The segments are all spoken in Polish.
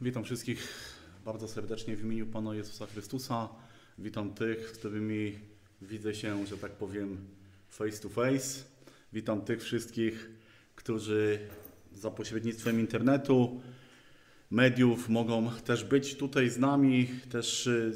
Witam wszystkich bardzo serdecznie w imieniu Pana Jezusa Chrystusa. Witam tych, z którymi widzę się, że tak powiem, face to face. Witam tych wszystkich, którzy za pośrednictwem internetu, mediów mogą też być tutaj z nami, też y,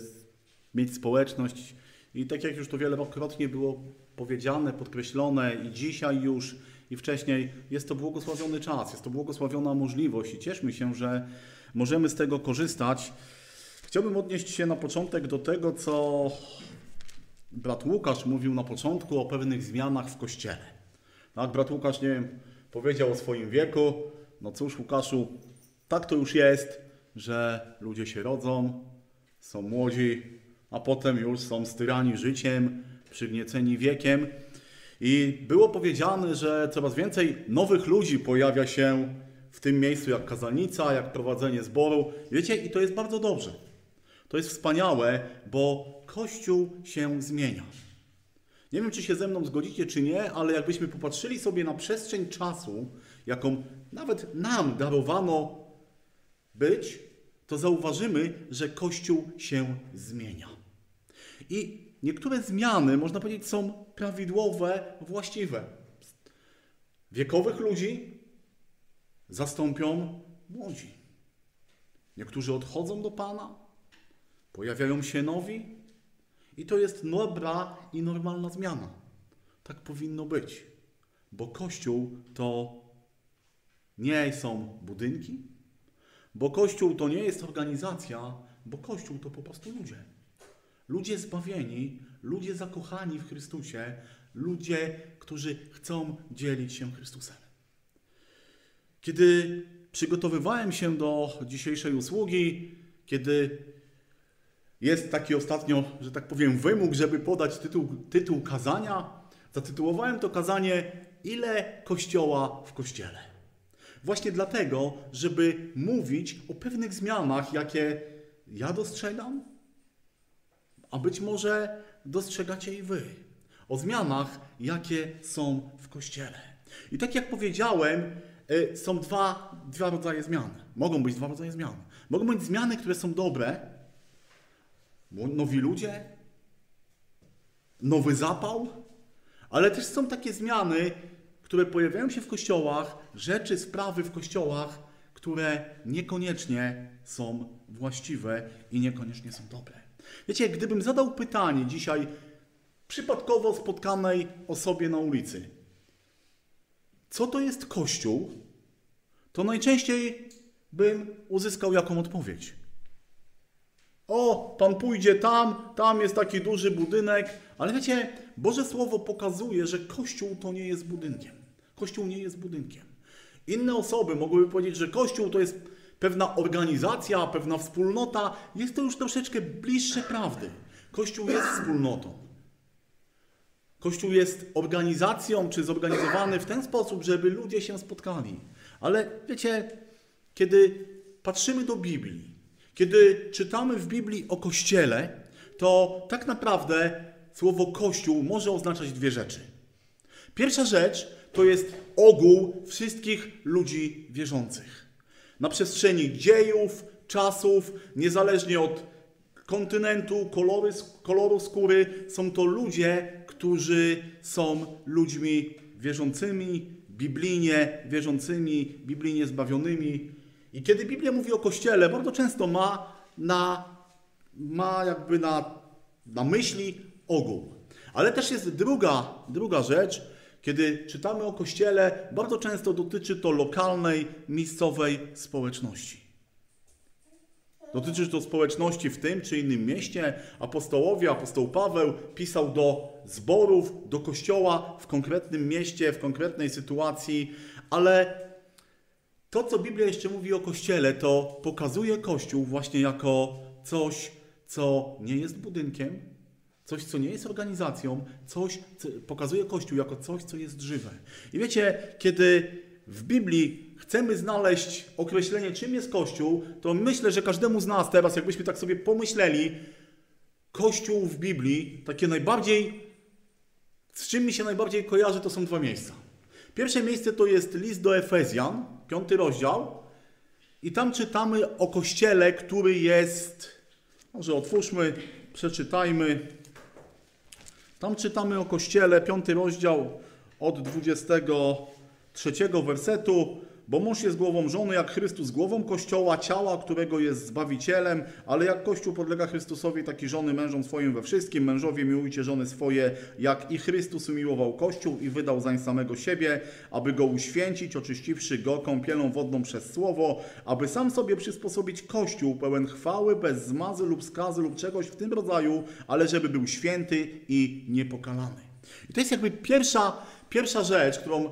mieć społeczność. I tak jak już to wielokrotnie było powiedziane, podkreślone i dzisiaj już i wcześniej, jest to błogosławiony czas, jest to błogosławiona możliwość i cieszmy się, że możemy z tego korzystać. Chciałbym odnieść się na początek do tego, co brat Łukasz mówił na początku o pewnych zmianach w kościele. Tak, brat Łukasz, nie wiem, powiedział o swoim wieku. No cóż, Łukaszu, tak to już jest, że ludzie się rodzą, są młodzi, a potem już są styrani życiem, przygnieceni wiekiem. I było powiedziane, że coraz więcej nowych ludzi pojawia się w tym miejscu, jak kazalnica, jak prowadzenie zboru. Wiecie, i to jest bardzo dobrze. To jest wspaniałe, bo Kościół się zmienia. Nie wiem, czy się ze mną zgodzicie, czy nie, ale jakbyśmy popatrzyli sobie na przestrzeń czasu, jaką nawet nam darowano być, to zauważymy, że Kościół się zmienia. I niektóre zmiany, można powiedzieć, są prawidłowe, właściwe. Wiekowych ludzi zastąpią młodzi. Niektórzy odchodzą do Pana, pojawiają się nowi, i to jest dobra i normalna zmiana. Tak powinno być, bo Kościół to nie są budynki, bo Kościół to nie jest organizacja, bo Kościół to po prostu ludzie. Ludzie zbawieni, ludzie zakochani w Chrystusie, ludzie, którzy chcą dzielić się Chrystusem. Kiedy przygotowywałem się do dzisiejszej usługi, kiedy jest taki ostatnio, że tak powiem, wymóg, żeby podać tytuł, tytuł kazania, zatytułowałem to kazanie Ile Kościoła w Kościele. Właśnie dlatego, żeby mówić o pewnych zmianach, jakie ja dostrzegam, a być może dostrzegacie i wy. O zmianach, jakie są w Kościele. I tak jak powiedziałem, są dwa, dwa rodzaje zmian. Mogą być dwa rodzaje zmian. Mogą być zmiany, które są dobre, nowi ludzie, nowy zapał, ale też są takie zmiany, które pojawiają się w kościołach, rzeczy, sprawy w kościołach, które niekoniecznie są właściwe i niekoniecznie są dobre. Wiecie, gdybym zadał pytanie dzisiaj przypadkowo spotkanej osobie na ulicy, co to jest Kościół, to najczęściej bym uzyskał jaką odpowiedź. O, pan pójdzie tam, tam jest taki duży budynek, ale wiecie, Boże Słowo pokazuje, że Kościół to nie jest budynkiem. Kościół nie jest budynkiem. Inne osoby mogłyby powiedzieć, że Kościół to jest pewna organizacja, pewna wspólnota. Jest to już troszeczkę bliższe prawdy. Kościół jest wspólnotą. Kościół jest organizacją, czy zorganizowany w ten sposób, żeby ludzie się spotkali. Ale wiecie, kiedy patrzymy do Biblii, kiedy czytamy w Biblii o Kościele, to tak naprawdę słowo Kościół może oznaczać dwie rzeczy. Pierwsza rzecz to jest ogół wszystkich ludzi wierzących. Na przestrzeni dziejów, czasów, niezależnie od kontynentu, kolory, koloru skóry, są to ludzie, którzy są ludźmi wierzącymi, biblijnie wierzącymi, biblijnie zbawionymi, i kiedy Biblia mówi o Kościele, bardzo często ma, na, ma jakby na, na myśli ogół. Ale też jest druga, druga rzecz, kiedy czytamy o Kościele, bardzo często dotyczy to lokalnej, miejscowej społeczności. Dotyczy to społeczności w tym czy innym mieście. Apostołowie, apostoł Paweł pisał do zborów, do kościoła w konkretnym mieście, w konkretnej sytuacji, ale to, co Biblia jeszcze mówi o Kościele, to pokazuje Kościół właśnie jako coś, co nie jest budynkiem, coś, co nie jest organizacją, coś, co pokazuje Kościół jako coś, co jest żywe. I wiecie, kiedy w Biblii chcemy znaleźć określenie, czym jest Kościół, to myślę, że każdemu z nas teraz, jakbyśmy tak sobie pomyśleli, Kościół w Biblii, takie najbardziej, z czym mi się najbardziej kojarzy, to są dwa miejsca. Pierwsze miejsce to jest list do Efezjan, piąty rozdział. I tam czytamy o kościele, który jest. Może otwórzmy, przeczytajmy. Tam czytamy o kościele, piąty rozdział od 23 wersetu. Bo mąż jest głową żony, jak Chrystus głową Kościoła, ciała, którego jest Zbawicielem, ale jak Kościół podlega Chrystusowi, tak i żony mężom swoim we wszystkim. Mężowie miłujcie żony swoje, jak i Chrystus umiłował Kościół i wydał zań samego siebie, aby go uświęcić, oczyściwszy go kąpielą wodną przez Słowo, aby sam sobie przysposobić Kościół pełen chwały, bez zmazy lub skazy lub czegoś w tym rodzaju, ale żeby był święty i niepokalany. I to jest jakby pierwsza, pierwsza rzecz, którą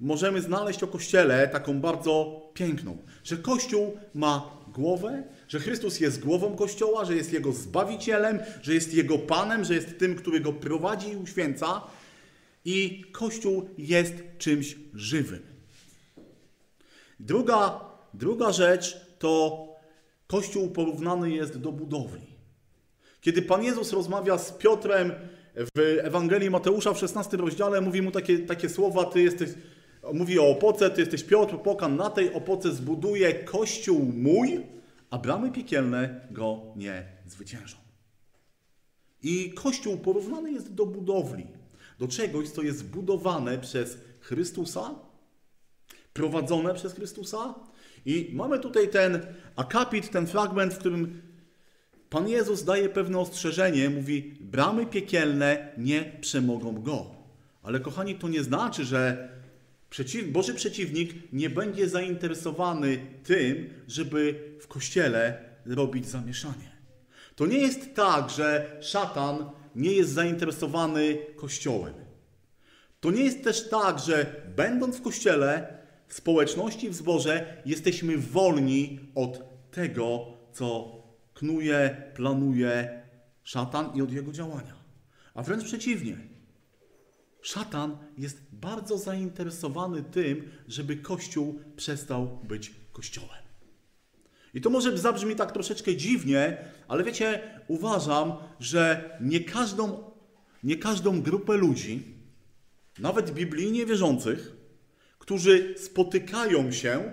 możemy znaleźć o Kościele taką bardzo piękną, że Kościół ma głowę, że Chrystus jest głową Kościoła, że jest Jego Zbawicielem, że jest Jego Panem, że jest tym, który Go prowadzi i uświęca i Kościół jest czymś żywym. Druga, druga rzecz to Kościół porównany jest do budowli. Kiedy Pan Jezus rozmawia z Piotrem w Ewangelii Mateusza w 16 rozdziale, mówi mu takie, takie słowa, ty jesteś mówi o opoce, ty jesteś Piotr, pokan na tej opoce zbuduje kościół mój, a bramy piekielne go nie zwyciężą. I kościół porównany jest do budowli, do czegoś, co jest budowane przez Chrystusa, prowadzone przez Chrystusa. I mamy tutaj ten akapit, ten fragment, w którym Pan Jezus daje pewne ostrzeżenie, mówi: Bramy piekielne nie przemogą go. Ale kochani, to nie znaczy, że Przeciw, Boży przeciwnik nie będzie zainteresowany tym, żeby w kościele robić zamieszanie. To nie jest tak, że szatan nie jest zainteresowany kościołem. To nie jest też tak, że będąc w kościele, w społeczności, w zborze, jesteśmy wolni od tego, co knuje, planuje szatan i od jego działania. A wręcz przeciwnie. Szatan jest bardzo zainteresowany tym, żeby Kościół przestał być Kościołem. I to może zabrzmi tak troszeczkę dziwnie, ale wiecie, uważam, że nie każdą, nie każdą grupę ludzi, nawet biblijnie wierzących, którzy spotykają się,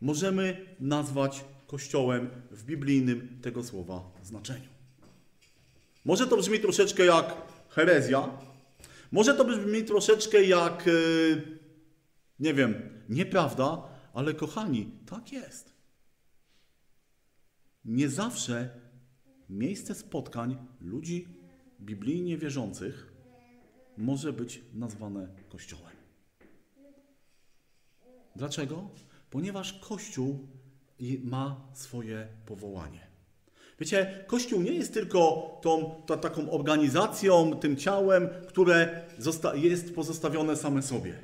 możemy nazwać Kościołem w biblijnym tego słowa znaczeniu. Może to brzmi troszeczkę jak herezja, może to brzmi troszeczkę jak, e, nie wiem, nieprawda, ale kochani, tak jest. Nie zawsze miejsce spotkań ludzi biblijnie wierzących może być nazwane Kościołem. Dlaczego? Ponieważ Kościół ma swoje powołanie. Wiecie, Kościół nie jest tylko tą, ta, taką organizacją, tym ciałem, które jest pozostawione same sobie.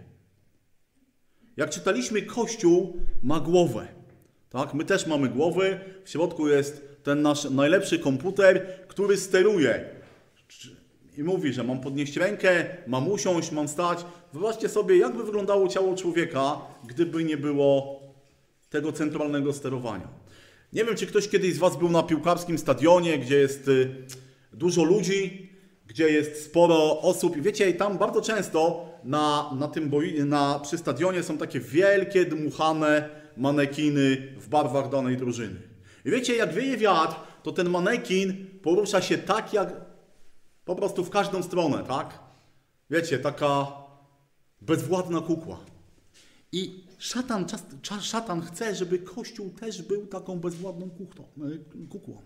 Jak czytaliśmy, Kościół ma głowę. Tak? My też mamy głowy. W środku jest ten nasz najlepszy komputer, który steruje. I mówi, że mam podnieść rękę, mam usiąść, mam stać. Wyobraźcie sobie, jakby wyglądało ciało człowieka, gdyby nie było tego centralnego sterowania. Nie wiem, czy ktoś kiedyś z Was był na piłkarskim stadionie, gdzie jest y, dużo ludzi, gdzie jest sporo osób. I wiecie, tam bardzo często na, na tym boi, na, przy stadionie są takie wielkie, dmuchane manekiny w barwach danej drużyny. I wiecie, jak wieje wiatr, to ten manekin porusza się tak, jak po prostu w każdą stronę, tak? Wiecie, taka bezwładna kukła. I Szatan, szatan chce, żeby Kościół też był taką bezwładną e, kukłą.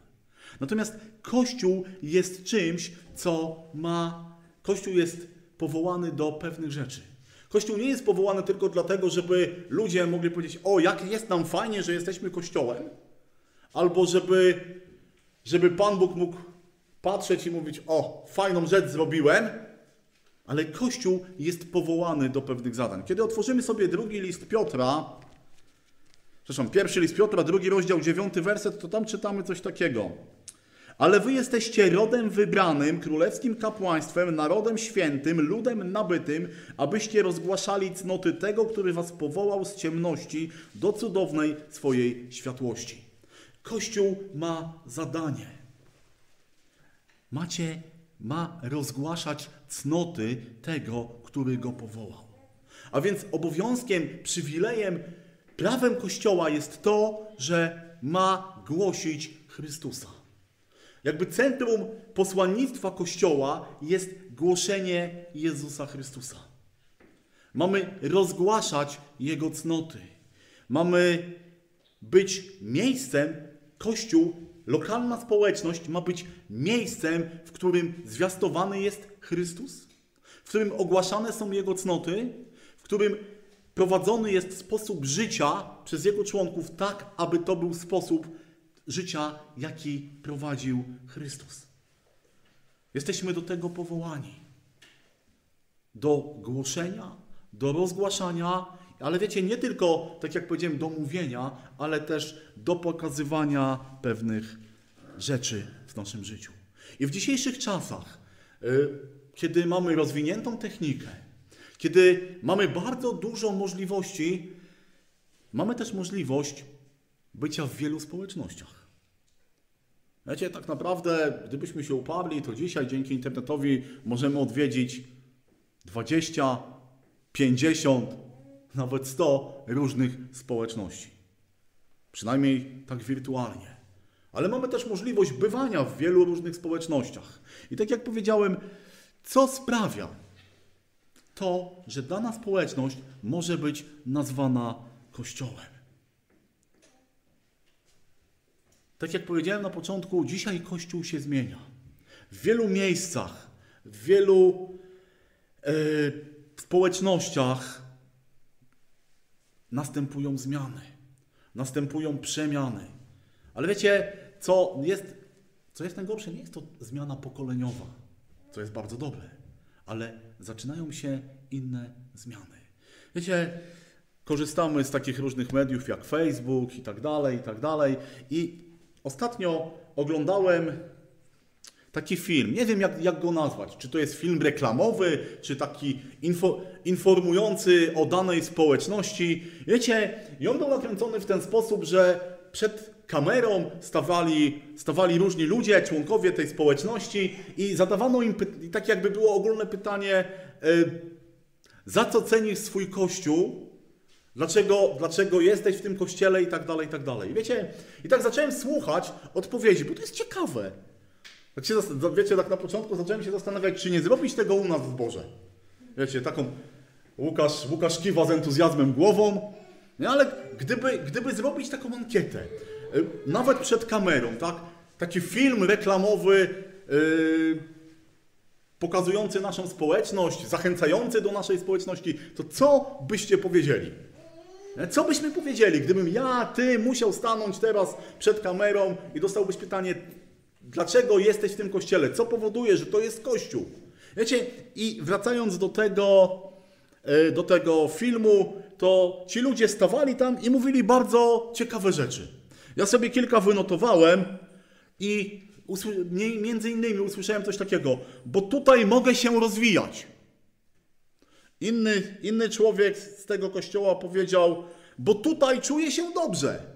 Natomiast Kościół jest czymś, co ma. Kościół jest powołany do pewnych rzeczy. Kościół nie jest powołany tylko dlatego, żeby ludzie mogli powiedzieć: O, jak jest nam fajnie, że jesteśmy Kościołem, albo żeby, żeby Pan Bóg mógł patrzeć i mówić: O, fajną rzecz zrobiłem, ale Kościół jest powołany do pewnych zadań. Kiedy otworzymy sobie drugi list Piotra, przepraszam, pierwszy list Piotra, drugi rozdział, dziewiąty werset, to tam czytamy coś takiego. Ale wy jesteście rodem wybranym, królewskim kapłaństwem, narodem świętym, ludem nabytym, abyście rozgłaszali cnoty tego, który was powołał z ciemności do cudownej swojej światłości. Kościół ma zadanie. Macie ma rozgłaszać cnoty tego, który go powołał. A więc obowiązkiem, przywilejem prawem Kościoła jest to, że ma głosić Chrystusa. Jakby centrum posłannictwa Kościoła jest głoszenie Jezusa Chrystusa. Mamy rozgłaszać Jego cnoty. Mamy być miejscem, Kościół, lokalna społeczność ma być miejscem, w którym zwiastowany jest Chrystus, w którym ogłaszane są Jego cnoty, w którym prowadzony jest sposób życia przez Jego członków tak, aby to był sposób życia, jaki prowadził Chrystus. Jesteśmy do tego powołani. Do głoszenia, do rozgłaszania, ale wiecie, nie tylko, tak jak powiedziałem, do mówienia, ale też do pokazywania pewnych rzeczy w naszym życiu. I w dzisiejszych czasach, y, kiedy mamy rozwiniętą technikę, kiedy mamy bardzo dużo możliwości, mamy też możliwość bycia w wielu społecznościach. Wiecie, tak naprawdę, gdybyśmy się uparli, to dzisiaj dzięki internetowi możemy odwiedzić 20, 50, nawet 100 różnych społeczności. Przynajmniej tak wirtualnie. Ale mamy też możliwość bywania w wielu różnych społecznościach. I tak jak powiedziałem, co sprawia to, że dana społeczność może być nazwana Kościołem? Tak jak powiedziałem na początku, dzisiaj Kościół się zmienia. W wielu miejscach, w wielu e, społecznościach następują zmiany, następują przemiany. Ale wiecie, co jest, co jest najgorsze? Nie jest to zmiana pokoleniowa, co jest bardzo dobre, ale zaczynają się inne zmiany. Wiecie, korzystamy z takich różnych mediów jak Facebook i tak dalej, i tak dalej. I ostatnio oglądałem taki film. Nie wiem, jak, jak go nazwać. Czy to jest film reklamowy, czy taki info, informujący o danej społeczności. Wiecie, i on był nakręcony w ten sposób, że przed kamerą stawali, stawali różni ludzie, członkowie tej społeczności i zadawano im, i tak jakby było ogólne pytanie, y, za co cenisz swój kościół, dlaczego, dlaczego jesteś w tym kościele i tak dalej, i tak dalej. Wiecie, i tak zacząłem słuchać odpowiedzi, bo to jest ciekawe. Się, wiecie, tak na początku zacząłem się zastanawiać, czy nie zrobić tego u nas w zborze. Wiecie, taką Łukasz, Łukasz kiwa z entuzjazmem głową, nie, ale gdyby, gdyby zrobić taką ankietę, y, nawet przed kamerą, tak, taki film reklamowy yy, pokazujący naszą społeczność, zachęcający do naszej społeczności, to co byście powiedzieli? Co byśmy powiedzieli, gdybym ja, ty musiał stanąć teraz przed kamerą i dostałbyś pytanie, Dlaczego jesteś w tym kościele? Co powoduje, że to jest kościół? Wiecie, i wracając do tego, e, do tego filmu, to ci ludzie stawali tam i mówili bardzo ciekawe rzeczy. Ja sobie kilka wynotowałem i między innymi usłyszałem coś takiego, bo tutaj mogę się rozwijać. Inny, inny człowiek z tego kościoła powiedział, bo tutaj czuję się dobrze.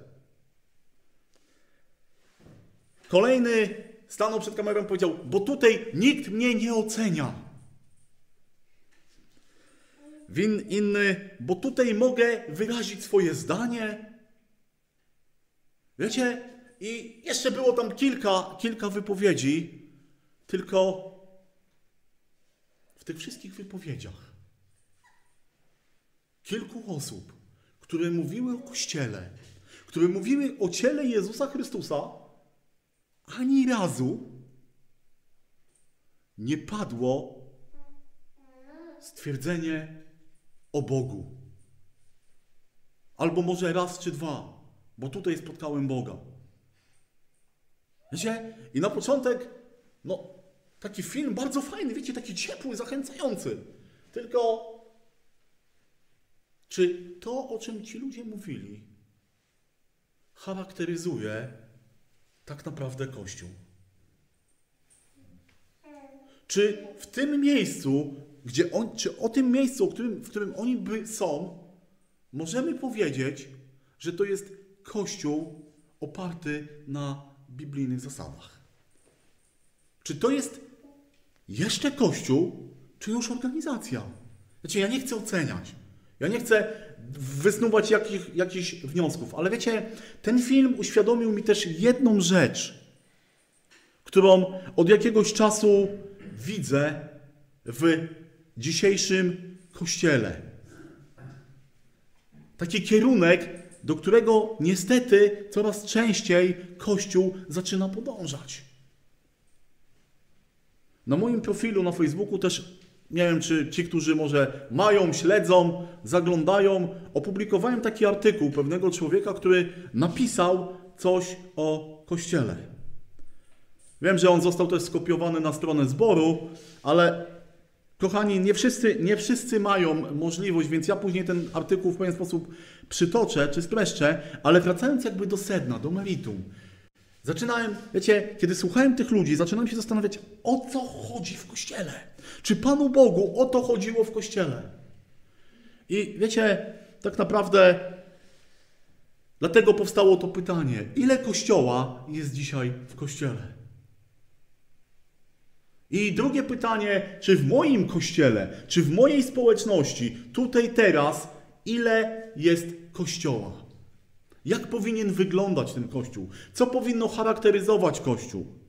Kolejny stanął przed kamerą i powiedział, bo tutaj nikt mnie nie ocenia. Win inny, bo tutaj mogę wyrazić swoje zdanie. Wiecie, i jeszcze było tam kilka, kilka wypowiedzi, tylko w tych wszystkich wypowiedziach kilku osób, które mówiły o Kościele, które mówiły o ciele Jezusa Chrystusa, ani razu nie padło stwierdzenie o Bogu. Albo może raz czy dwa, bo tutaj spotkałem Boga. Wiecie? I na początek, no, taki film bardzo fajny, wiecie, taki ciepły, zachęcający. Tylko, czy to, o czym ci ludzie mówili, charakteryzuje tak naprawdę Kościół? Czy w tym miejscu, gdzie on, czy o tym miejscu, w którym, w którym oni by są, możemy powiedzieć, że to jest Kościół oparty na biblijnych zasadach? Czy to jest jeszcze Kościół, czy już organizacja? Znaczy, ja nie chcę oceniać. Ja nie chcę wysnuwać jakich, jakichś wniosków. Ale wiecie, ten film uświadomił mi też jedną rzecz, którą od jakiegoś czasu widzę w dzisiejszym kościele. Taki kierunek, do którego niestety coraz częściej Kościół zaczyna podążać. Na moim profilu na Facebooku też, nie wiem czy ci, którzy może mają, śledzą, zaglądają, opublikowałem taki artykuł pewnego człowieka, który napisał coś o Kościele. Wiem, że on został też skopiowany na stronę zboru, ale kochani, nie wszyscy, nie wszyscy mają możliwość, więc ja później ten artykuł w pewien sposób przytoczę czy streszczę, ale wracając jakby do sedna, do meritum. Zaczynałem, wiecie, kiedy słuchałem tych ludzi, zaczynałem się zastanawiać, o co chodzi w Kościele. Czy Panu Bogu o to chodziło w Kościele? I wiecie, tak naprawdę dlatego powstało to pytanie, ile Kościoła jest dzisiaj w Kościele? I drugie pytanie, czy w moim kościele, czy w mojej społeczności, tutaj teraz, ile jest kościoła? Jak powinien wyglądać ten kościół? Co powinno charakteryzować kościół?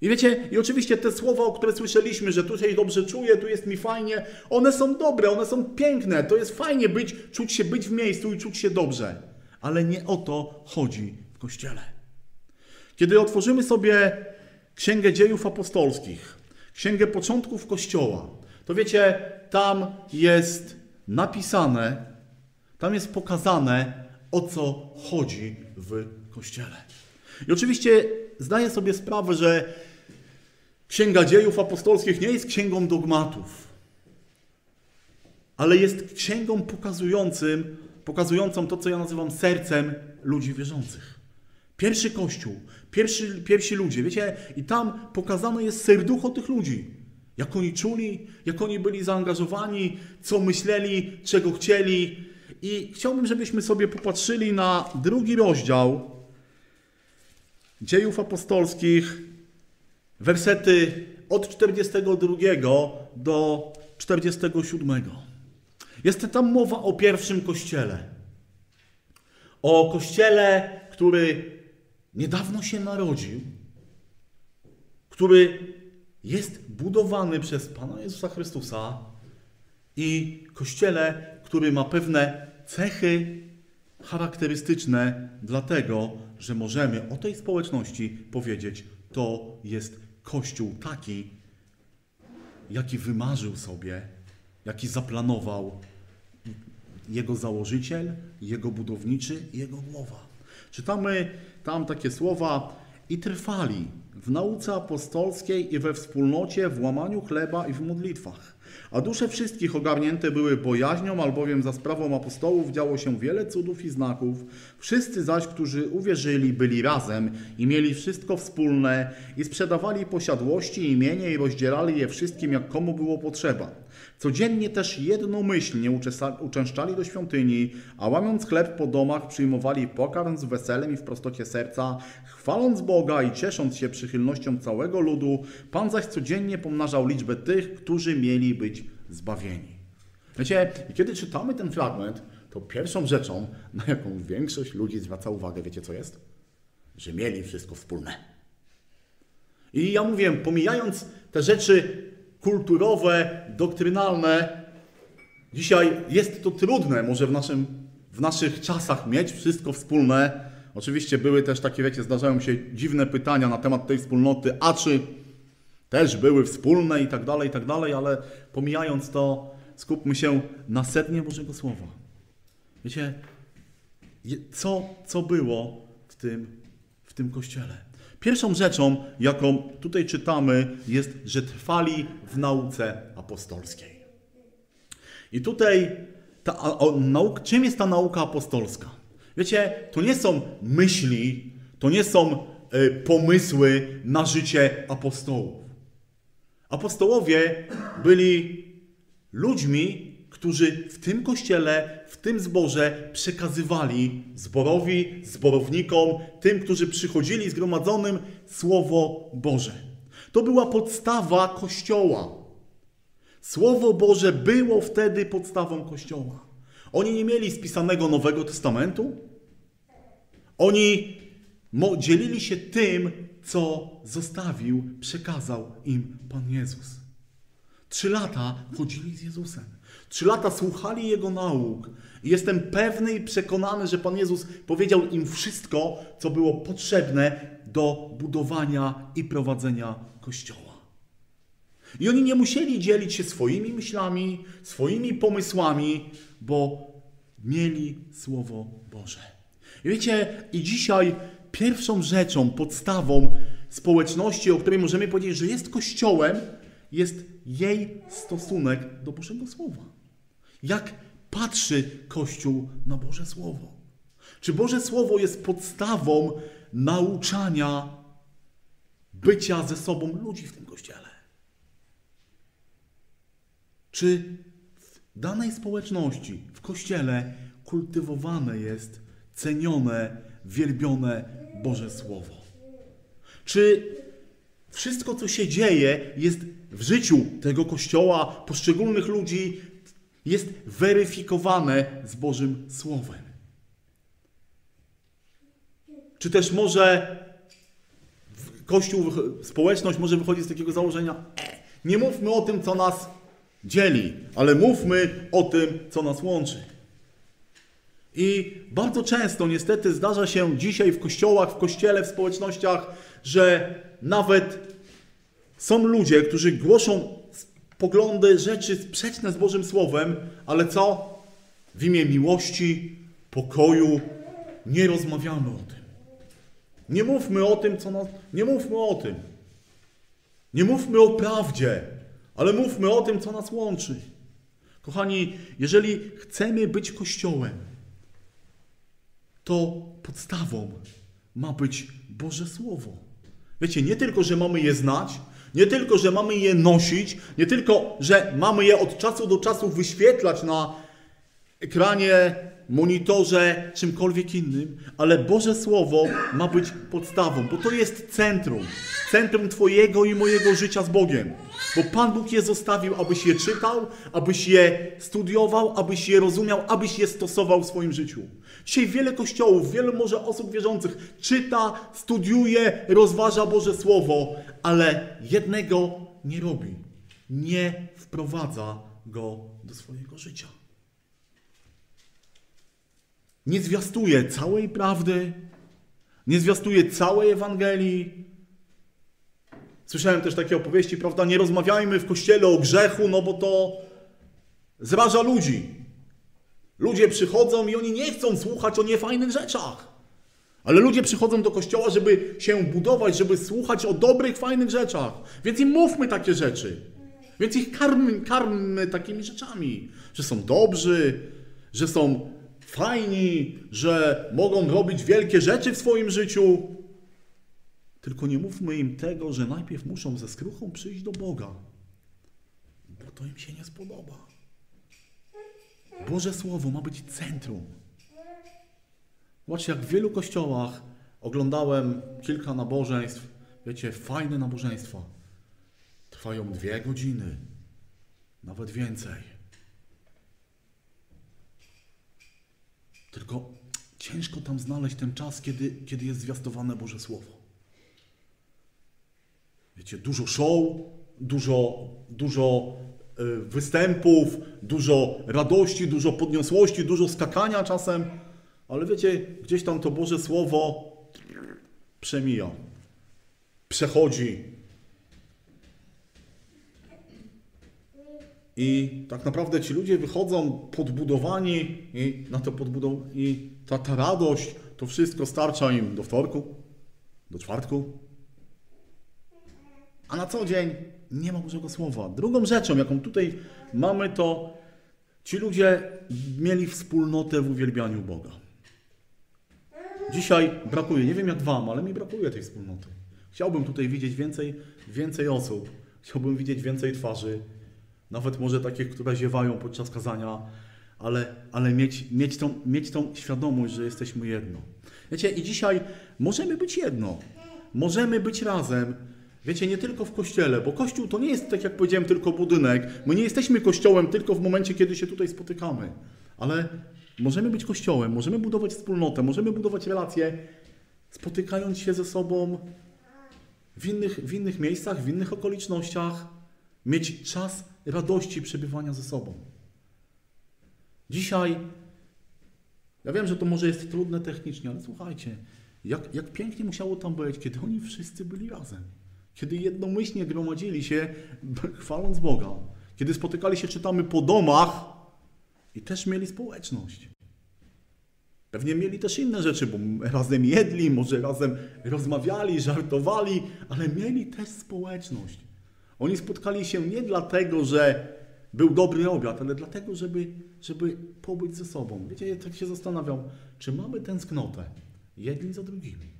I wiecie, i oczywiście te słowa, o które słyszeliśmy, że tu się dobrze czuję, tu jest mi fajnie, one są dobre, one są piękne, to jest fajnie być, czuć się być w miejscu i czuć się dobrze. Ale nie o to chodzi w kościele. Kiedy otworzymy sobie Księgę Dziejów Apostolskich, Księgę Początków Kościoła, to wiecie, tam jest napisane, tam jest pokazane, o co chodzi w Kościele. I oczywiście zdaję sobie sprawę, że Księga Dziejów Apostolskich nie jest księgą dogmatów, ale jest księgą pokazującym, pokazującą to, co ja nazywam sercem ludzi wierzących. Pierwszy Kościół, pierwszy, pierwsi ludzie, wiecie, i tam pokazane jest serducho tych ludzi. Jak oni czuli, jak oni byli zaangażowani, co myśleli, czego chcieli. I chciałbym, żebyśmy sobie popatrzyli na drugi rozdział Dziejów Apostolskich, wersety od 42 do 47. Jest tam mowa o pierwszym kościele. O kościele, który niedawno się narodził, który jest budowany przez Pana Jezusa Chrystusa i kościele, który ma pewne cechy charakterystyczne, dlatego, że możemy o tej społeczności powiedzieć, to jest Kościół taki, jaki wymarzył sobie, jaki zaplanował jego założyciel, jego budowniczy jego głowa. Czytamy tam takie słowa i trwali w nauce apostolskiej i we wspólnocie, w łamaniu chleba i w modlitwach. A dusze wszystkich ogarnięte były bojaźnią, albowiem za sprawą apostołów działo się wiele cudów i znaków. Wszyscy zaś, którzy uwierzyli, byli razem i mieli wszystko wspólne i sprzedawali posiadłości imienie i rozdzielali je wszystkim, jak komu było potrzeba. Codziennie też jednomyślnie uczęszczali do świątyni, a łamiąc chleb po domach przyjmowali pokarm z weselem i w prostocie serca, chwaląc Boga i ciesząc się przychylnością całego ludu, Pan zaś codziennie pomnażał liczbę tych, którzy mieli być zbawieni. Wiecie, i kiedy czytamy ten fragment, to pierwszą rzeczą, na jaką większość ludzi zwraca uwagę, wiecie co jest? Że mieli wszystko wspólne. I ja mówię, pomijając te rzeczy kulturowe, doktrynalne. Dzisiaj jest to trudne, może w, naszym, w naszych czasach mieć wszystko wspólne. Oczywiście były też takie, wiecie, zdarzają się dziwne pytania na temat tej wspólnoty, a czy też były wspólne i tak dalej, i tak dalej, ale pomijając to, skupmy się na sednie Bożego Słowa. Wiecie, co, co było w tym, w tym kościele? Pierwszą rzeczą, jaką tutaj czytamy, jest, że trwali w nauce apostolskiej. I tutaj, ta, nauk, czym jest ta nauka apostolska? Wiecie, to nie są myśli, to nie są y, pomysły na życie apostołów. Apostołowie byli ludźmi, którzy w tym kościele, w tym zborze przekazywali zborowi, zborownikom, tym, którzy przychodzili zgromadzonym Słowo Boże. To była podstawa kościoła. Słowo Boże było wtedy podstawą kościoła. Oni nie mieli spisanego Nowego Testamentu. Oni dzielili się tym, co zostawił, przekazał im Pan Jezus. Trzy lata chodzili z Jezusem. Trzy lata słuchali Jego nauk. Jestem pewny i przekonany, że Pan Jezus powiedział im wszystko, co było potrzebne do budowania i prowadzenia Kościoła. I oni nie musieli dzielić się swoimi myślami, swoimi pomysłami, bo mieli Słowo Boże. I wiecie, i dzisiaj pierwszą rzeczą, podstawą społeczności, o której możemy powiedzieć, że jest Kościołem, jest jej stosunek do Bożego Słowa. Jak patrzy Kościół na Boże Słowo? Czy Boże Słowo jest podstawą nauczania bycia ze sobą ludzi w tym Kościele? Czy w danej społeczności, w Kościele kultywowane jest, cenione, wielbione Boże Słowo? Czy wszystko, co się dzieje, jest w życiu tego Kościoła, poszczególnych ludzi, jest weryfikowane z Bożym Słowem? Czy też może Kościół, społeczność może wychodzić z takiego założenia, e, nie mówmy o tym, co nas dzieli, ale mówmy o tym, co nas łączy. I bardzo często niestety zdarza się dzisiaj w kościołach, w kościele, w społecznościach, że nawet są ludzie, którzy głoszą poglądy, rzeczy sprzeczne z Bożym Słowem, ale co? W imię miłości, pokoju nie rozmawiamy o tym. Nie mówmy o tym, co nas. Nie mówmy o tym. Nie mówmy o prawdzie, ale mówmy o tym, co nas łączy. Kochani, jeżeli chcemy być Kościołem, to podstawą ma być Boże Słowo. Wiecie, nie tylko, że mamy je znać, nie tylko, że mamy je nosić, nie tylko, że mamy je od czasu do czasu wyświetlać na ekranie, monitorze, czymkolwiek innym, ale Boże Słowo ma być podstawą, bo to jest centrum. Centrum Twojego i mojego życia z Bogiem. Bo Pan Bóg je zostawił, abyś je czytał, abyś je studiował, abyś je rozumiał, abyś je stosował w swoim życiu. Dzisiaj wiele kościołów, wiele może osób wierzących czyta, studiuje, rozważa Boże Słowo, ale jednego nie robi. Nie wprowadza go do swojego życia. Nie zwiastuje całej prawdy, nie zwiastuje całej Ewangelii. Słyszałem też takie opowieści, prawda? Nie rozmawiajmy w kościele o grzechu, no bo to zraża ludzi. Ludzie przychodzą i oni nie chcą słuchać o niefajnych rzeczach. Ale ludzie przychodzą do kościoła, żeby się budować, żeby słuchać o dobrych, fajnych rzeczach. Więc im mówmy takie rzeczy. Więc ich karmy, karmy takimi rzeczami, że są dobrzy, że są fajni, że mogą robić wielkie rzeczy w swoim życiu. Tylko nie mówmy im tego, że najpierw muszą ze skruchą przyjść do Boga, bo to im się nie spodoba. Boże Słowo ma być centrum. Zobaczcie, jak w wielu kościołach oglądałem kilka nabożeństw, wiecie, fajne nabożeństwa. Trwają dwie godziny, nawet więcej. Tylko ciężko tam znaleźć ten czas, kiedy, kiedy jest zwiastowane Boże Słowo. Wiecie, dużo show, dużo, dużo y, występów, dużo radości, dużo podniosłości, dużo skakania czasem, ale wiecie, gdzieś tam to Boże Słowo przemija, przechodzi. I tak naprawdę ci ludzie wychodzą podbudowani i na to podbudow- i ta, ta radość, to wszystko starcza im do wtorku, do czwartku, a na co dzień nie ma Bożego Słowa. Drugą rzeczą, jaką tutaj mamy, to ci ludzie mieli wspólnotę w uwielbianiu Boga. Dzisiaj brakuje, nie wiem jak Wam, ale mi brakuje tej wspólnoty. Chciałbym tutaj widzieć więcej, więcej osób, chciałbym widzieć więcej twarzy, nawet może takich, które ziewają podczas kazania, ale, ale mieć, mieć, tą, mieć tą świadomość, że jesteśmy jedno. Wiecie, i dzisiaj możemy być jedno. Możemy być razem. Wiecie, nie tylko w kościele, bo kościół to nie jest, tak jak powiedziałem, tylko budynek. My nie jesteśmy kościołem tylko w momencie, kiedy się tutaj spotykamy. Ale możemy być kościołem, możemy budować wspólnotę, możemy budować relacje, spotykając się ze sobą w innych, w innych miejscach, w innych okolicznościach, mieć czas radości przebywania ze sobą. Dzisiaj, ja wiem, że to może jest trudne technicznie, ale słuchajcie, jak, jak pięknie musiało tam być, kiedy oni wszyscy byli razem. Kiedy jednomyślnie gromadzili się, chwaląc Boga. Kiedy spotykali się, czytamy, po domach i też mieli społeczność. Pewnie mieli też inne rzeczy, bo razem jedli, może razem rozmawiali, żartowali, ale mieli też społeczność. Oni spotkali się nie dlatego, że był dobry obiad, ale dlatego, żeby, żeby pobyć ze sobą. Wiecie, ja tak się zastanawiam, czy mamy tęsknotę jedni za drugimi.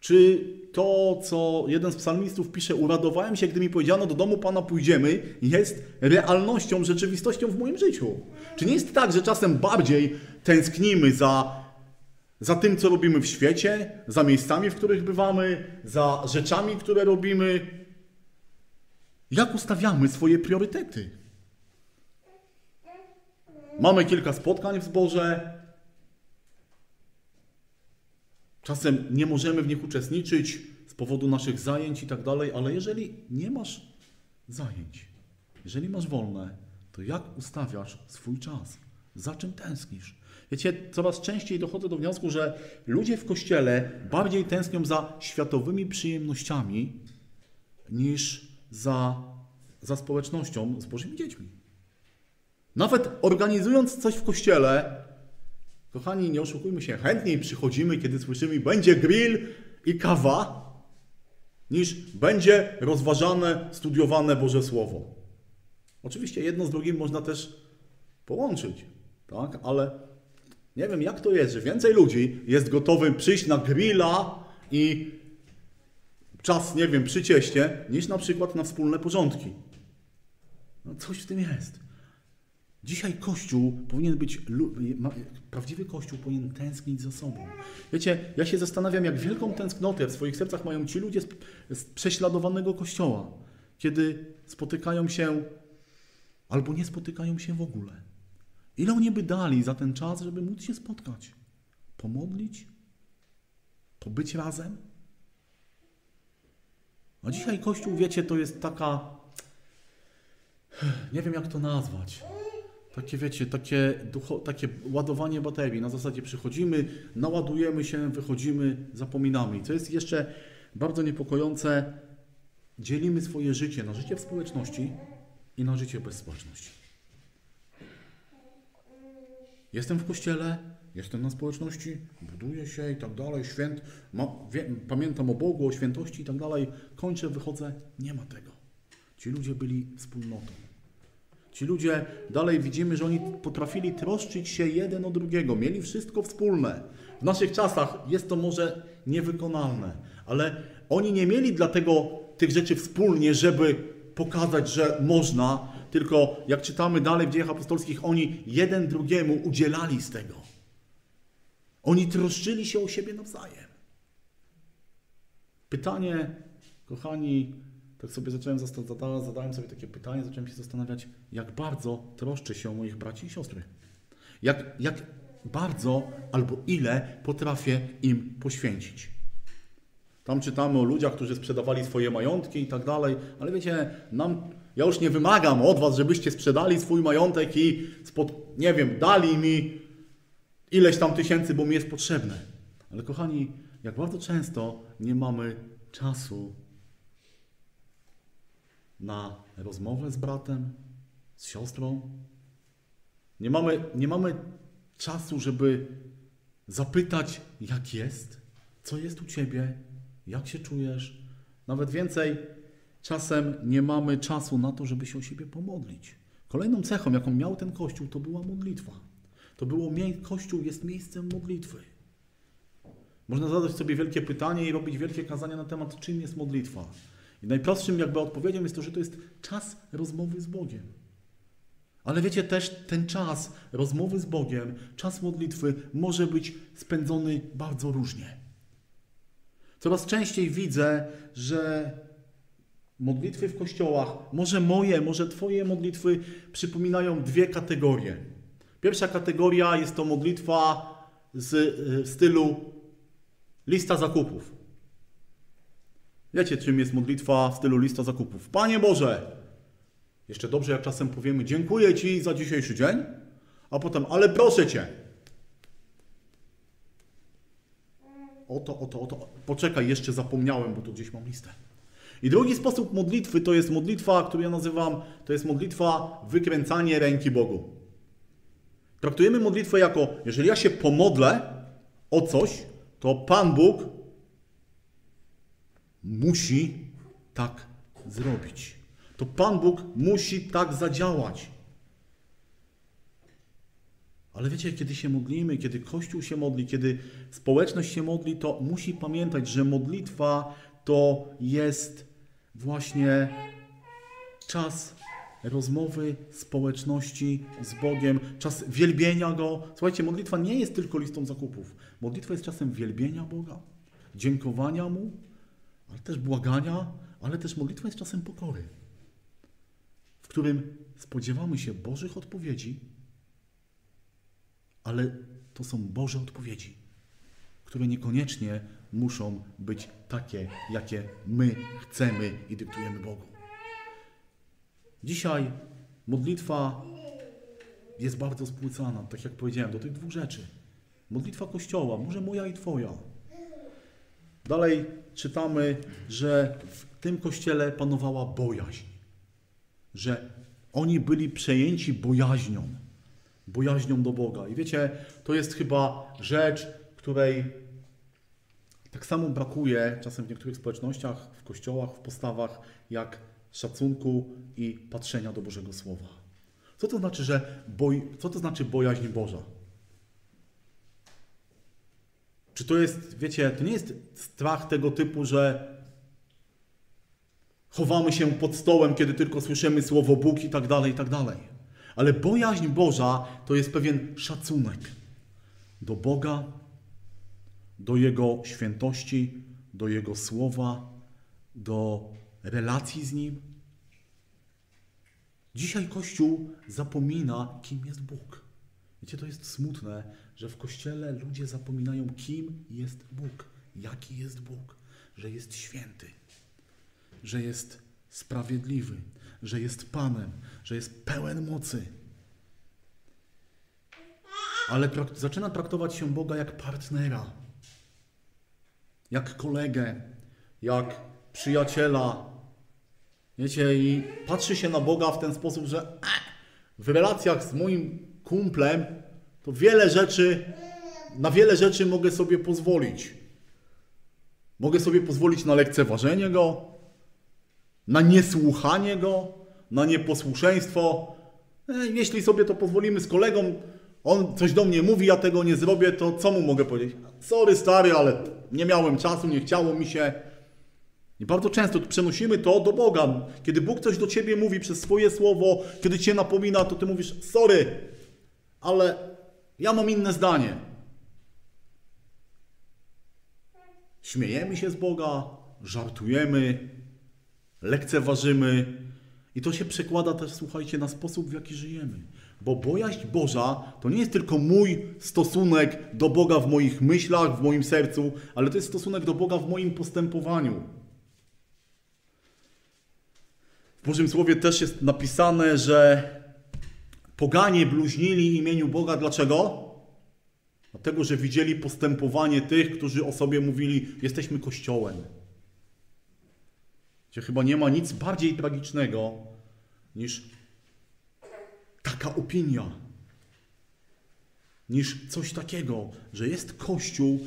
Czy to, co jeden z psalmistów pisze, uradowałem się, gdy mi powiedziano, do domu Pana pójdziemy, jest realnością, rzeczywistością w moim życiu? Czy nie jest tak, że czasem bardziej tęsknimy za, za tym, co robimy w świecie, za miejscami, w których bywamy, za rzeczami, które robimy? Jak ustawiamy swoje priorytety? Mamy kilka spotkań w zborze, Czasem nie możemy w nich uczestniczyć z powodu naszych zajęć i tak dalej, ale jeżeli nie masz zajęć, jeżeli masz wolne, to jak ustawiasz swój czas? Za czym tęsknisz? Wiecie, coraz częściej dochodzę do wniosku, że ludzie w kościele bardziej tęsknią za światowymi przyjemnościami niż za, za społecznością z Bożymi dziećmi. Nawet organizując coś w kościele, Kochani, nie oszukujmy się, chętniej przychodzimy, kiedy słyszymy, będzie grill i kawa, niż będzie rozważane, studiowane Boże Słowo. Oczywiście jedno z drugim można też połączyć, tak? ale nie wiem, jak to jest, że więcej ludzi jest gotowych przyjść na grilla i czas, nie wiem, przy cieście, niż na przykład na wspólne porządki. No coś w tym jest. Dzisiaj Kościół powinien być, prawdziwy Kościół powinien tęsknić za sobą. Wiecie, ja się zastanawiam, jak wielką tęsknotę w swoich sercach mają ci ludzie z, z prześladowanego Kościoła, kiedy spotykają się albo nie spotykają się w ogóle. Ile oni by dali za ten czas, żeby móc się spotkać, pomodlić, pobyć razem? A dzisiaj Kościół, wiecie, to jest taka, nie wiem jak to nazwać. Takie wiecie, takie, ducho, takie ładowanie baterii. Na zasadzie przychodzimy, naładujemy się, wychodzimy, zapominamy. I co jest jeszcze bardzo niepokojące, dzielimy swoje życie na życie w społeczności i na życie bez społeczności. Jestem w kościele, jestem na społeczności, buduję się i tak dalej, święt, ma, pamiętam o Bogu, o świętości i tak dalej, kończę, wychodzę, nie ma tego. Ci ludzie byli wspólnotą. Ci ludzie, dalej widzimy, że oni potrafili troszczyć się jeden o drugiego, mieli wszystko wspólne. W naszych czasach jest to może niewykonalne, ale oni nie mieli dlatego tych rzeczy wspólnie, żeby pokazać, że można, tylko jak czytamy dalej w dziejach apostolskich, oni jeden drugiemu udzielali z tego. Oni troszczyli się o siebie nawzajem. Pytanie, kochani, tak sobie zacząłem, zadałem sobie takie pytanie, zacząłem się zastanawiać, jak bardzo troszczę się o moich braci i siostry. Jak, jak bardzo albo ile potrafię im poświęcić. Tam czytamy o ludziach, którzy sprzedawali swoje majątki i tak dalej, ale wiecie, nam, ja już nie wymagam od Was, żebyście sprzedali swój majątek i spod, nie wiem, dali mi ileś tam tysięcy, bo mi jest potrzebne. Ale kochani, jak bardzo często nie mamy czasu na rozmowę z bratem, z siostrą. Nie mamy, nie mamy czasu, żeby zapytać, jak jest, co jest u ciebie, jak się czujesz. Nawet więcej, czasem nie mamy czasu na to, żeby się o siebie pomodlić. Kolejną cechą, jaką miał ten kościół, to była modlitwa. To było kościół jest miejscem modlitwy. Można zadać sobie wielkie pytanie i robić wielkie kazania na temat, czym jest modlitwa. I najprostszym jakby odpowiedzią jest to, że to jest czas rozmowy z Bogiem. Ale wiecie, też ten czas rozmowy z Bogiem, czas modlitwy może być spędzony bardzo różnie. Coraz częściej widzę, że modlitwy w kościołach, może moje, może Twoje modlitwy przypominają dwie kategorie. Pierwsza kategoria jest to modlitwa z y, w stylu lista zakupów. Wiecie, czym jest modlitwa w stylu lista zakupów? Panie Boże, jeszcze dobrze, jak czasem powiemy, dziękuję Ci za dzisiejszy dzień, a potem, ale proszę Cię. Oto, oto, oto. Poczekaj, jeszcze zapomniałem, bo tu gdzieś mam listę. I drugi sposób modlitwy to jest modlitwa, którą ja nazywam, to jest modlitwa wykręcanie ręki Bogu. Traktujemy modlitwę jako, jeżeli ja się pomodlę o coś, to Pan Bóg musi tak zrobić. To Pan Bóg musi tak zadziałać. Ale wiecie, kiedy się modlimy, kiedy Kościół się modli, kiedy społeczność się modli, to musi pamiętać, że modlitwa to jest właśnie czas rozmowy, społeczności z Bogiem, czas wielbienia Go. Słuchajcie, modlitwa nie jest tylko listą zakupów. Modlitwa jest czasem wielbienia Boga, dziękowania Mu, ale też błagania, ale też modlitwa jest czasem pokory, w którym spodziewamy się Bożych odpowiedzi, ale to są Boże odpowiedzi, które niekoniecznie muszą być takie, jakie my chcemy i dyktujemy Bogu. Dzisiaj modlitwa jest bardzo spłycana, tak jak powiedziałem, do tych dwóch rzeczy. Modlitwa Kościoła, może moja i Twoja. Dalej czytamy, że w tym kościele panowała bojaźń, że oni byli przejęci bojaźnią, bojaźnią do Boga. I wiecie, to jest chyba rzecz, której tak samo brakuje czasem w niektórych społecznościach, w kościołach, w postawach, jak szacunku i patrzenia do Bożego Słowa. Co to znaczy, że boj, co to znaczy bojaźń Boża? Czy to jest, wiecie, to nie jest strach tego typu, że chowamy się pod stołem, kiedy tylko słyszymy słowo Bóg i tak dalej, i tak dalej. Ale bojaźń Boża to jest pewien szacunek do Boga, do Jego świętości, do Jego słowa, do relacji z Nim. Dzisiaj Kościół zapomina, kim jest Bóg. Wiecie, to jest smutne, że w Kościele ludzie zapominają, kim jest Bóg, jaki jest Bóg, że jest święty, że jest sprawiedliwy, że jest Panem, że jest pełen mocy. Ale zaczyna traktować się Boga jak partnera, jak kolegę, jak przyjaciela. Wiecie, i patrzy się na Boga w ten sposób, że w relacjach z moim kumplem to wiele rzeczy, na wiele rzeczy mogę sobie pozwolić. Mogę sobie pozwolić na lekceważenie go, na niesłuchanie go, na nieposłuszeństwo. E, jeśli sobie to pozwolimy z kolegą, on coś do mnie mówi, ja tego nie zrobię, to co mu mogę powiedzieć? Sorry stary, ale nie miałem czasu, nie chciało mi się. I bardzo często przenosimy to do Boga. Kiedy Bóg coś do ciebie mówi przez swoje słowo, kiedy cię napomina, to ty mówisz: Sorry, ale ja mam inne zdanie. Śmiejemy się z Boga, żartujemy, lekceważymy. I to się przekłada też, słuchajcie, na sposób, w jaki żyjemy. Bo bojaźń Boża to nie jest tylko mój stosunek do Boga w moich myślach, w moim sercu, ale to jest stosunek do Boga w moim postępowaniu. W Bożym Słowie też jest napisane, że poganie bluźnili imieniu Boga. Dlaczego? Dlatego, że widzieli postępowanie tych, którzy o sobie mówili, jesteśmy Kościołem. Gdzie chyba nie ma nic bardziej tragicznego niż taka opinia. Niż coś takiego, że jest Kościół,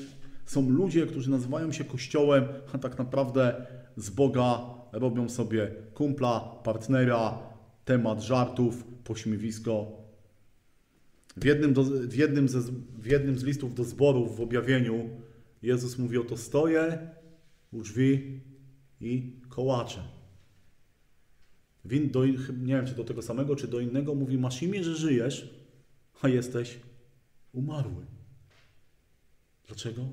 są ludzie, którzy nazywają się Kościołem, a tak naprawdę z Boga robią sobie kumpla, partnera, temat żartów, pośmiewisko. W jednym, do, w, jednym ze, w jednym z listów do zborów w objawieniu Jezus mówi: Oto stoję u drzwi i kołaczę. Win do, nie wiem, czy do tego samego, czy do innego, mówi: Masz imię, że żyjesz, a jesteś umarły. Dlaczego?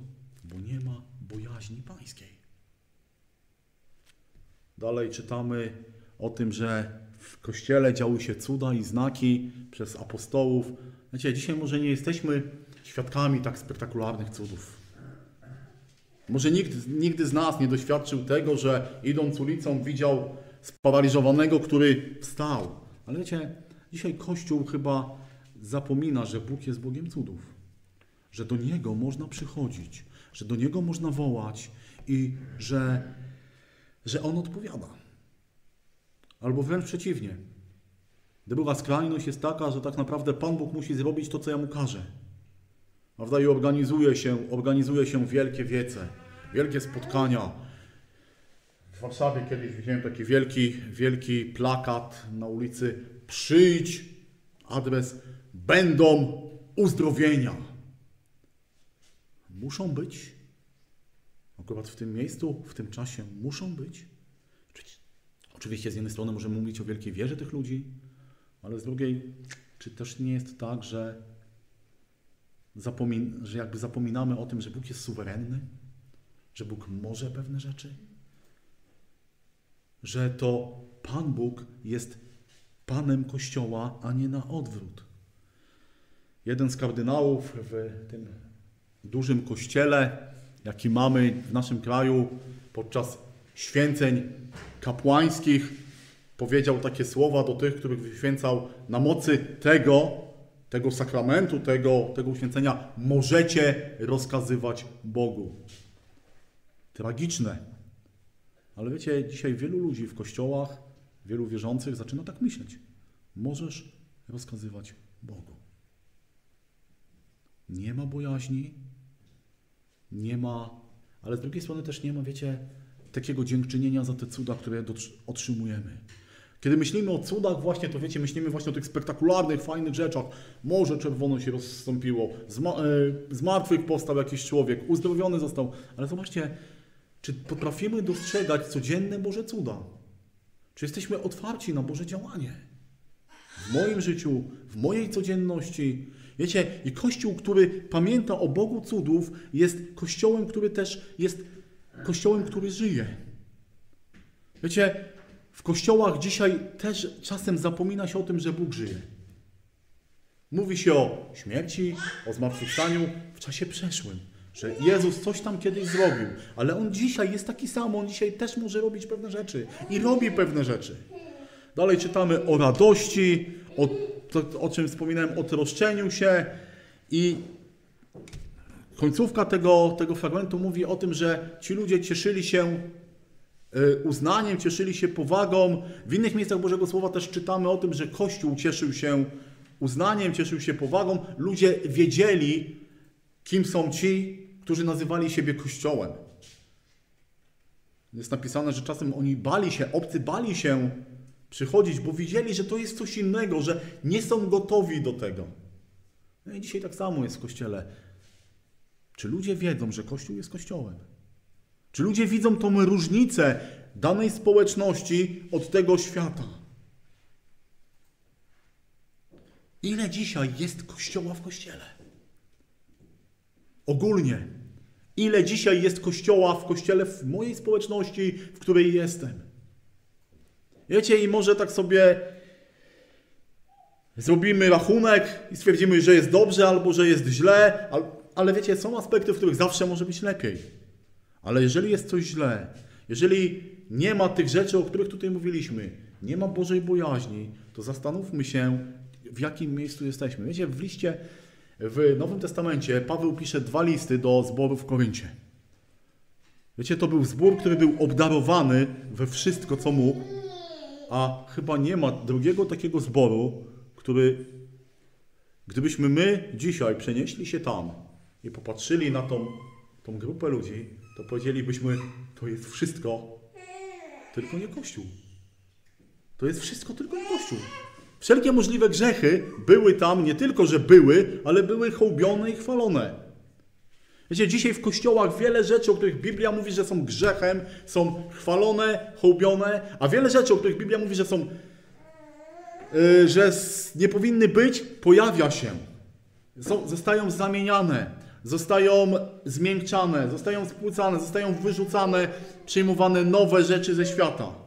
Bo nie ma bojaźni pańskiej. Dalej czytamy o tym, że w kościele działy się cuda i znaki przez apostołów. Wiecie, dzisiaj może nie jesteśmy świadkami tak spektakularnych cudów. Może nikt nigdy z nas nie doświadczył tego, że idąc ulicą widział sparaliżowanego, który wstał. Ale wiecie, dzisiaj Kościół chyba zapomina, że Bóg jest Bogiem cudów. Że do Niego można przychodzić, że do Niego można wołać i że, że On odpowiada. Albo wręcz przeciwnie. Druga skrajność jest taka, że tak naprawdę Pan Bóg musi zrobić to, co ja Mu każę. Prawda? I organizuje się, organizuje się wielkie wiece, wielkie spotkania. W Warszawie kiedyś widziałem taki wielki, wielki plakat na ulicy Przyjdź, adres będą uzdrowienia. Muszą być. Akurat w tym miejscu, w tym czasie muszą być. Oczywiście z jednej strony możemy mówić o wielkiej wierze tych ludzi, ale z drugiej, czy też nie jest tak, że, zapomin że jakby zapominamy o tym, że Bóg jest suwerenny, że Bóg może pewne rzeczy, że to Pan Bóg jest Panem Kościoła, a nie na odwrót. Jeden z kardynałów w tym dużym kościele, jaki mamy w naszym kraju podczas święceń kapłańskich, powiedział takie słowa do tych, których wyświęcał na mocy tego, tego sakramentu, tego, tego uświęcenia, możecie rozkazywać Bogu. Tragiczne. Ale wiecie, dzisiaj wielu ludzi w kościołach, wielu wierzących zaczyna tak myśleć. Możesz rozkazywać Bogu. Nie ma bojaźni, nie ma, ale z drugiej strony też nie ma, wiecie, takiego dziękczynienia za te cuda, które otrzymujemy. Kiedy myślimy o cudach właśnie, to wiecie, myślimy właśnie o tych spektakularnych, fajnych rzeczach. Morze czerwone się rozstąpiło, z martwych powstał jakiś człowiek, uzdrowiony został. Ale zobaczcie, czy potrafimy dostrzegać codzienne Boże cuda? Czy jesteśmy otwarci na Boże działanie? W moim życiu, w mojej codzienności. Wiecie, i Kościół, który pamięta o Bogu cudów, jest Kościołem, który też jest Kościołem, który żyje. Wiecie, w kościołach dzisiaj też czasem zapomina się o tym, że Bóg żyje. Mówi się o śmierci, o zmartwychwstaniu w czasie przeszłym, że Jezus coś tam kiedyś zrobił, ale On dzisiaj jest taki sam, On dzisiaj też może robić pewne rzeczy i robi pewne rzeczy. Dalej czytamy o radości, o, to, o czym wspominałem, o troszczeniu się i końcówka tego, tego fragmentu mówi o tym, że ci ludzie cieszyli się y, uznaniem, cieszyli się powagą. W innych miejscach Bożego Słowa też czytamy o tym, że Kościół cieszył się uznaniem, cieszył się powagą. Ludzie wiedzieli, kim są ci, którzy nazywali siebie Kościołem. Jest napisane, że czasem oni bali się, obcy bali się przychodzić, bo widzieli, że to jest coś innego, że nie są gotowi do tego. No i dzisiaj tak samo jest w Kościele. Czy ludzie wiedzą, że Kościół jest Kościołem? Czy ludzie widzą tą różnicę danej społeczności od tego świata? Ile dzisiaj jest Kościoła w Kościele? Ogólnie. Ile dzisiaj jest Kościoła w Kościele w mojej społeczności, w której jestem? Wiecie, i może tak sobie zrobimy rachunek i stwierdzimy, że jest dobrze albo że jest źle, ale wiecie, są aspekty, w których zawsze może być lepiej. Ale jeżeli jest coś źle, jeżeli nie ma tych rzeczy, o których tutaj mówiliśmy, nie ma Bożej bojaźni, to zastanówmy się, w jakim miejscu jesteśmy. Wiecie, w liście w Nowym Testamencie Paweł pisze dwa listy do zboru w Koryncie. Wiecie, to był zbór, który był obdarowany we wszystko, co mógł, a chyba nie ma drugiego takiego zboru, który, gdybyśmy my dzisiaj przenieśli się tam, i popatrzyli na tą, tą grupę ludzi, to powiedzielibyśmy, to jest wszystko, tylko nie Kościół. To jest wszystko, tylko nie Kościół. Wszelkie możliwe grzechy były tam, nie tylko, że były, ale były hołbione i chwalone. Wiecie, dzisiaj w kościołach wiele rzeczy, o których Biblia mówi, że są grzechem, są chwalone, hołbione, a wiele rzeczy, o których Biblia mówi, że są, yy, że nie powinny być, pojawia się. Są, zostają zamieniane zostają zmiękczane, zostają spłucane, zostają wyrzucane, przyjmowane nowe rzeczy ze świata.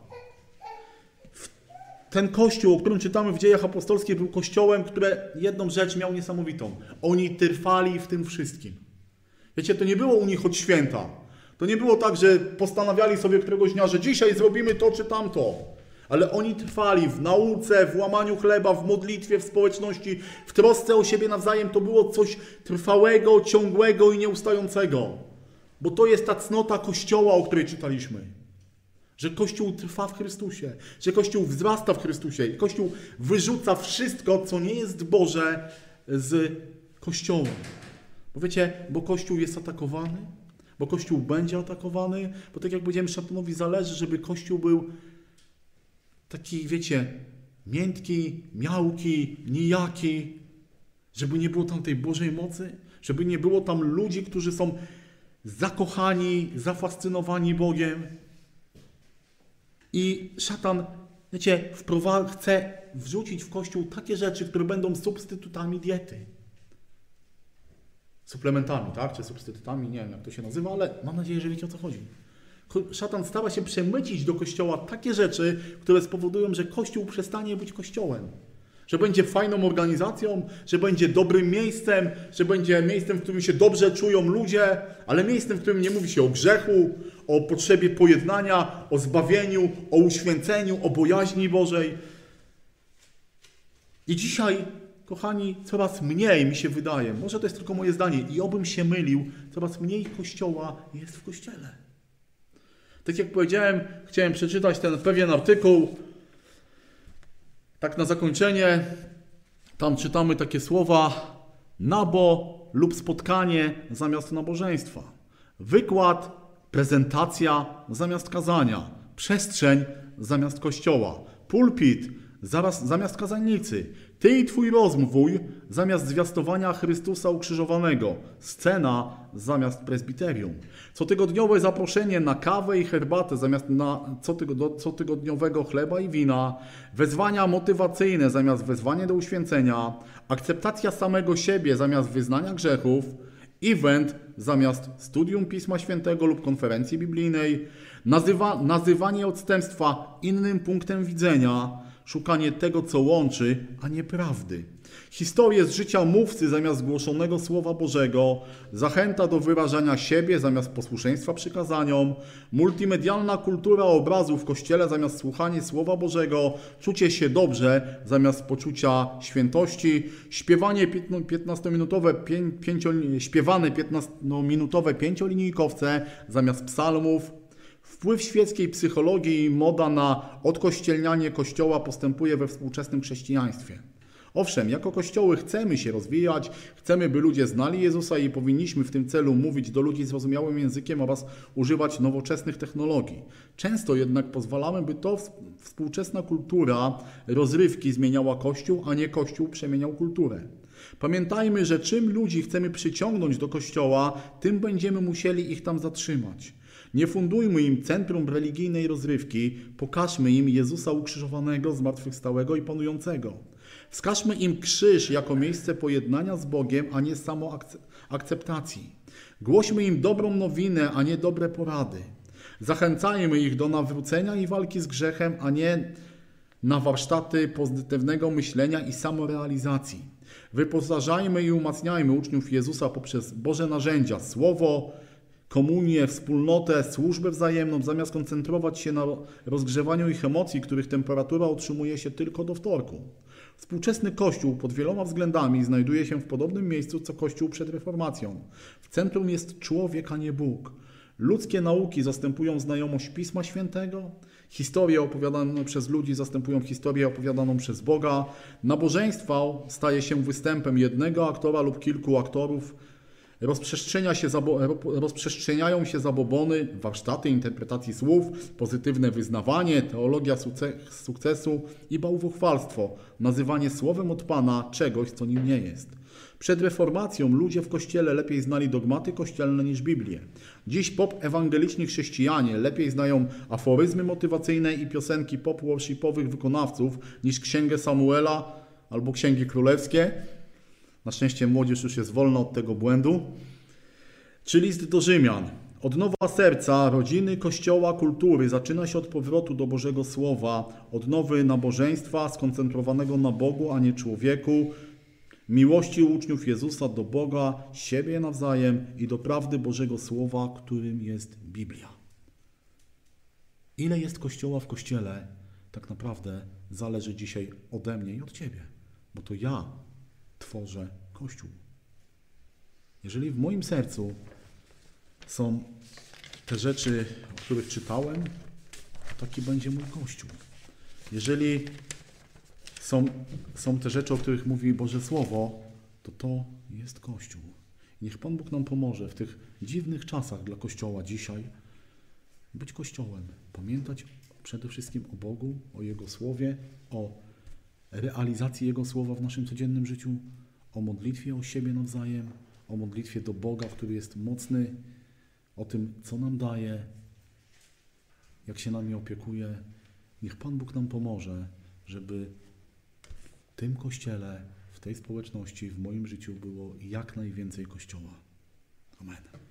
Ten kościół, o którym czytamy w dziejach apostolskich, był kościołem, które jedną rzecz miał niesamowitą. Oni trwali w tym wszystkim. Wiecie, to nie było u nich od święta. To nie było tak, że postanawiali sobie któregoś dnia, że dzisiaj zrobimy to czy tamto. Ale oni trwali w nauce, w łamaniu chleba, w modlitwie, w społeczności, w trosce o siebie nawzajem. To było coś trwałego, ciągłego i nieustającego. Bo to jest ta cnota Kościoła, o której czytaliśmy. Że Kościół trwa w Chrystusie, że Kościół wzrasta w Chrystusie i Kościół wyrzuca wszystko, co nie jest Boże z Kościoła. Bo wiecie, bo Kościół jest atakowany, bo Kościół będzie atakowany, bo tak jak powiedziałem, szatanowi zależy, żeby Kościół był taki, wiecie, miętki, miałki, nijaki, żeby nie było tam tej Bożej mocy, żeby nie było tam ludzi, którzy są zakochani, zafascynowani Bogiem. I szatan, wiecie, chce wrzucić w Kościół takie rzeczy, które będą substytutami diety. Suplementami, tak? Czy substytutami, nie wiem jak to się nazywa, ale mam nadzieję, że wiecie o co chodzi. Szatan stara się przemycić do Kościoła takie rzeczy, które spowodują, że Kościół przestanie być Kościołem. Że będzie fajną organizacją, że będzie dobrym miejscem, że będzie miejscem, w którym się dobrze czują ludzie, ale miejscem, w którym nie mówi się o grzechu, o potrzebie pojednania, o zbawieniu, o uświęceniu, o bojaźni Bożej. I dzisiaj, kochani, coraz mniej mi się wydaje, może to jest tylko moje zdanie, i obym się mylił, coraz mniej Kościoła jest w Kościele. Tak jak powiedziałem, chciałem przeczytać ten pewien artykuł. Tak na zakończenie, tam czytamy takie słowa: nabo lub spotkanie zamiast nabożeństwa, wykład, prezentacja zamiast kazania, przestrzeń zamiast kościoła, pulpit zaraz, zamiast kazalnicy, ty i twój rozmój zamiast zwiastowania Chrystusa ukrzyżowanego, scena zamiast prezbiterium, cotygodniowe zaproszenie na kawę i herbatę zamiast na cotygodniowego chleba i wina, wezwania motywacyjne zamiast wezwania do uświęcenia, akceptacja samego siebie zamiast wyznania grzechów, event zamiast studium Pisma Świętego lub konferencji biblijnej, nazywa, nazywanie odstępstwa innym punktem widzenia, szukanie tego, co łączy, a nie prawdy. Historię z życia mówcy zamiast głoszonego Słowa Bożego, zachęta do wyrażania siebie zamiast posłuszeństwa przykazaniom, multimedialna kultura obrazu w kościele zamiast słuchania Słowa Bożego, czucie się dobrze zamiast poczucia świętości, śpiewanie 15-minutowe, pięcio, śpiewane 15-minutowe pięciolinijkowce zamiast psalmów, Wpływ świeckiej psychologii i moda na odkościelnianie Kościoła postępuje we współczesnym chrześcijaństwie. Owszem, jako kościoły chcemy się rozwijać, chcemy, by ludzie znali Jezusa i powinniśmy w tym celu mówić do ludzi zrozumiałym językiem oraz używać nowoczesnych technologii. Często jednak pozwalamy, by to współczesna kultura rozrywki zmieniała Kościół, a nie Kościół przemieniał kulturę. Pamiętajmy, że czym ludzi chcemy przyciągnąć do Kościoła, tym będziemy musieli ich tam zatrzymać. Nie fundujmy im centrum religijnej rozrywki, pokażmy im Jezusa ukrzyżowanego, zmartwychwstałego i panującego. Wskażmy im krzyż jako miejsce pojednania z Bogiem, a nie samoakceptacji. Głośmy im dobrą nowinę, a nie dobre porady. Zachęcajmy ich do nawrócenia i walki z grzechem, a nie na warsztaty pozytywnego myślenia i samorealizacji. Wyposażajmy i umacniajmy uczniów Jezusa poprzez Boże narzędzia, słowo, komunię, wspólnotę, służbę wzajemną, zamiast koncentrować się na rozgrzewaniu ich emocji, których temperatura utrzymuje się tylko do wtorku. Współczesny Kościół pod wieloma względami znajduje się w podobnym miejscu co Kościół przed reformacją. W centrum jest człowiek, a nie Bóg. Ludzkie nauki zastępują znajomość Pisma Świętego, historie opowiadane przez ludzi zastępują historię opowiadaną przez Boga, nabożeństwo staje się występem jednego aktora lub kilku aktorów, Rozprzestrzenia się rozprzestrzeniają się zabobony, warsztaty interpretacji słów, pozytywne wyznawanie, teologia sukcesu i bałwochwalstwo, nazywanie słowem od Pana czegoś, co nim nie jest. Przed reformacją ludzie w kościele lepiej znali dogmaty kościelne niż Biblię. Dziś pop ewangeliczni chrześcijanie lepiej znają aforyzmy motywacyjne i piosenki pop worshipowych wykonawców niż księgę Samuela albo księgi królewskie, na szczęście młodzież już jest wolna od tego błędu. Czy list do Rzymian. Odnowa serca, rodziny, kościoła, kultury zaczyna się od powrotu do Bożego Słowa, odnowy nabożeństwa skoncentrowanego na Bogu, a nie człowieku, miłości uczniów Jezusa do Boga, siebie nawzajem i do prawdy Bożego Słowa, którym jest Biblia. Ile jest kościoła w kościele, tak naprawdę zależy dzisiaj ode mnie i od ciebie, bo to ja tworzę kościół. Jeżeli w moim sercu są te rzeczy, o których czytałem, taki będzie mój kościół. Jeżeli są, są te rzeczy, o których mówi Boże Słowo, to to jest Kościół. Niech Pan Bóg nam pomoże w tych dziwnych czasach dla Kościoła dzisiaj być Kościołem. Pamiętać przede wszystkim o Bogu, o Jego Słowie, o realizacji Jego Słowa w naszym codziennym życiu, o modlitwie o siebie nawzajem, o modlitwie do Boga, który jest mocny, o tym, co nam daje, jak się nami opiekuje. Niech Pan Bóg nam pomoże, żeby w tym kościele, w tej społeczności, w moim życiu było jak najwięcej kościoła. Amen.